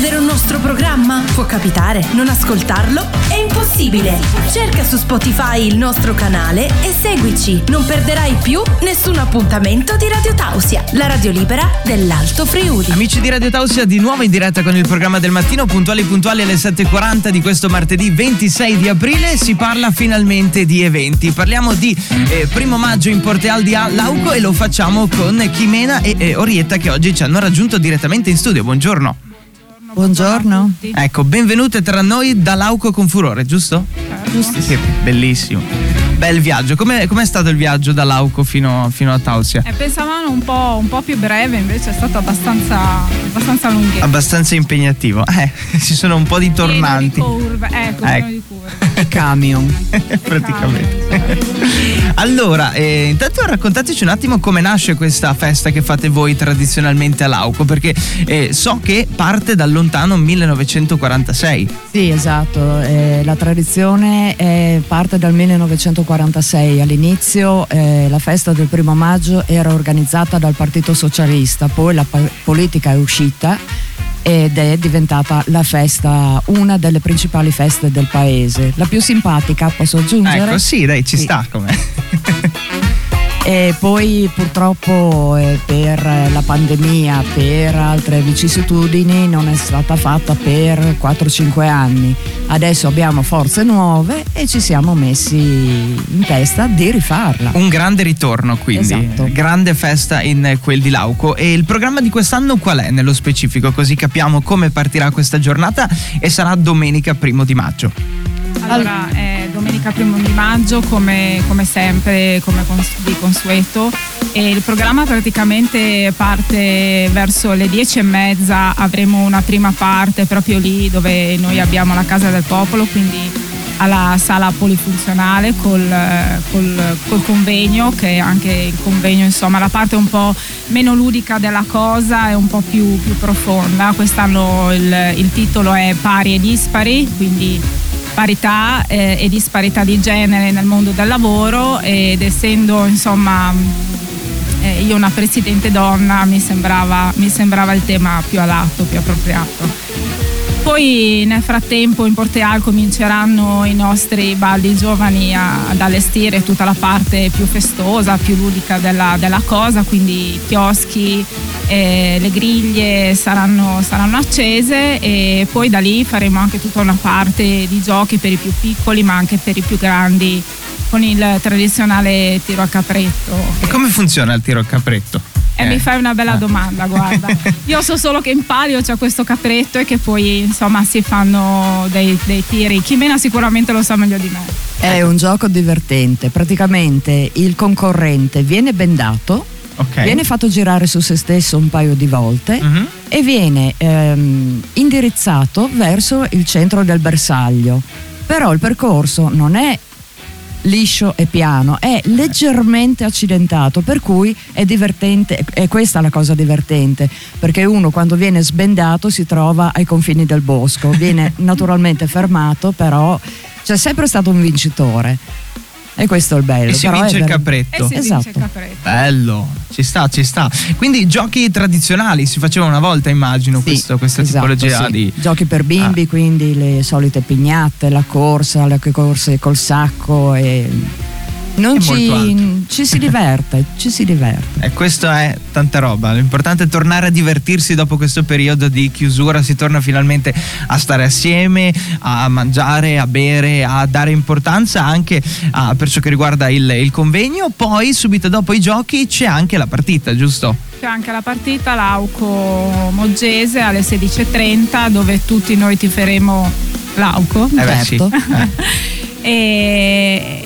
perdere un nostro programma? Può capitare. Non ascoltarlo? È impossibile. Cerca su Spotify il nostro canale e seguici. Non perderai più nessun appuntamento di Radio Tausia, la radio libera dell'Alto Friuli. Amici di Radio Tausia, di nuovo in diretta con il programma del mattino, puntuali puntuali alle 7.40 di questo martedì 26 di aprile. Si parla finalmente di eventi. Parliamo di eh, primo maggio in Porteal di Lauco e lo facciamo con Chimena e eh, Orietta che oggi ci hanno raggiunto direttamente in studio. Buongiorno. Buongiorno. Ecco, benvenute tra noi da Lauco con furore, giusto? Giusto. Sì, bellissimo. Bel viaggio. Com'è, com'è stato il viaggio da Lauco fino, fino a Tausia? Eh, pensavamo un po', un po' più breve, invece è stato abbastanza, abbastanza lunghetto. Abbastanza impegnativo. Eh, ci sono un po' di tornanti. Pieno di curve, ecco, Ecco. pieno di curve. I camion. Praticamente. Allora, eh, intanto raccontateci un attimo come nasce questa festa che fate voi tradizionalmente a Lauco, perché eh, so che parte dal lontano 1946. Sì, esatto. Eh, la tradizione eh, parte dal 1946. All'inizio eh, la festa del primo maggio era organizzata dal Partito Socialista, poi la pa- politica è uscita ed è diventata la festa, una delle principali feste del paese. La più simpatica, posso aggiungere? Ecco, sì, dai, ci Sì. sta come. E poi purtroppo eh, per la pandemia, per altre vicissitudini non è stata fatta per 4-5 anni. Adesso abbiamo forze nuove e ci siamo messi in testa di rifarla. Un grande ritorno, quindi. Esatto. Grande festa in quel di Lauco. E il programma di quest'anno qual è nello specifico? Così capiamo come partirà questa giornata e sarà domenica primo di maggio. Allora, è domenica primo di maggio, come, come sempre, come cons- di consueto. E il programma praticamente parte verso le dieci e mezza, avremo una prima parte proprio lì dove noi abbiamo la Casa del Popolo, quindi alla sala polifunzionale col, col- col convegno, che è anche il convegno, insomma, la parte un po' meno ludica della cosa è un po' più, più profonda. Quest'anno il, il titolo è Pari e Dispari, quindi parità eh, e disparità di genere nel mondo del lavoro ed essendo insomma eh, io una presidente donna mi sembrava, mi sembrava il tema più adatto, più appropriato. Poi nel frattempo in Porteal cominceranno i nostri balli giovani a- ad allestire tutta la parte più festosa, più ludica della, della cosa, quindi chioschi, eh, le griglie saranno, saranno accese e poi da lì faremo anche tutta una parte di giochi per i più piccoli ma anche per i più grandi con il tradizionale tiro a capretto. E come funziona il tiro a capretto? E Eh. mi fai una bella Ah. domanda, guarda. Io so solo che in palio c'è questo capretto e che poi insomma si fanno dei, dei tiri. Chimena sicuramente lo sa meglio di me. È un gioco divertente. Praticamente il concorrente viene bendato, Ok. viene fatto girare su se stesso un paio di volte Mhm. e viene ehm, indirizzato verso il centro del bersaglio. Però il percorso non è liscio e piano, è leggermente accidentato, per cui è divertente, è questa la cosa divertente, perché uno quando viene sbendato si trova ai confini del bosco, viene naturalmente fermato, però c'è sempre stato un vincitore. E questo è il bello. E si però è vince il ver- E capretto. si vince Esatto. il capretto. Bello, ci sta, ci sta. Quindi giochi tradizionali si faceva una volta, immagino, Sì, questo- questa esatto, tipologia sì. di. giochi per bimbi, Ah. quindi le solite pignate, la corsa, le corse col sacco e non ci, ci si diverte, ci si diverte. E questo è tanta roba. L'importante è tornare a divertirsi dopo questo periodo di chiusura. Si torna finalmente a stare assieme, a mangiare, a bere, a dare importanza anche a- per ciò che riguarda il, il convegno. Poi, subito dopo i giochi, c'è anche la partita, giusto? C'è anche la partita Lauco Moggese alle 16.30 dove tutti noi tiferemo Lauco. Eh beh, sì. Certo. Eh. E,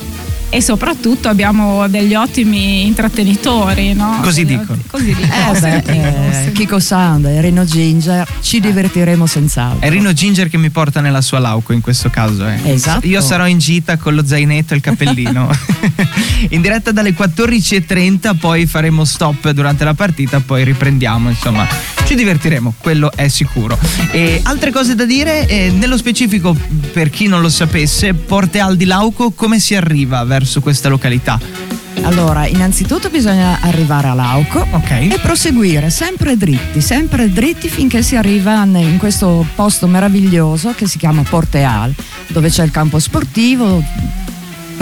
e soprattutto abbiamo degli ottimi intrattenitori, no? Così dicono. Così dicono. Eh beh, sentivo, eh, sentivo. Kiko Sound e Reno Ginger ci divertiremo senz'altro. È Rino Ginger che mi porta nella sua lauco in questo caso. eh. Esatto. Io sarò in gita con lo zainetto e il cappellino. in diretta dalle 14.30, poi faremo stop durante la partita, poi riprendiamo. Insomma, ci divertiremo, quello è sicuro. E altre cose da dire, eh, nello specifico, per chi non lo sapesse, Porte Aldi Lauco, come si arriva verso questa località? Allora, innanzitutto bisogna arrivare a Lauco Ok. e proseguire sempre dritti, sempre dritti finché si arriva in questo posto meraviglioso che si chiama Porteal, dove c'è il campo sportivo,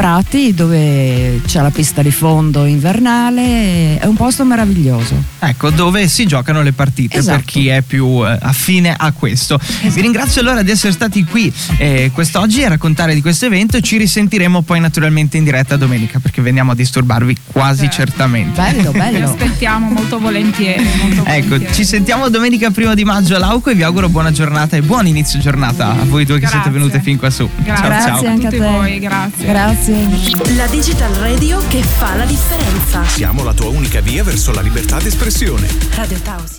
prati, dove c'è la pista di fondo invernale, è un posto meraviglioso. Ecco, dove si giocano le partite Esatto. per chi è più eh, affine a questo. Vi ringrazio allora di essere stati qui eh, quest'oggi a raccontare di questo evento ci risentiremo poi naturalmente in diretta domenica perché veniamo a disturbarvi quasi Certo. certamente. Bello, Vi bello. aspettiamo molto volentieri. Molto Ecco, volentieri. ci sentiamo domenica primo di maggio a Lauco e vi auguro buona giornata e buon inizio giornata a voi due che siete Grazie. venute fin qua su. Grazie. Ciao ciao. Grazie a anche a tutti te. voi, grazie. Grazie. La digital radio che fa la differenza. Siamo la tua unica via verso la libertà d'espressione. Radio Tausia.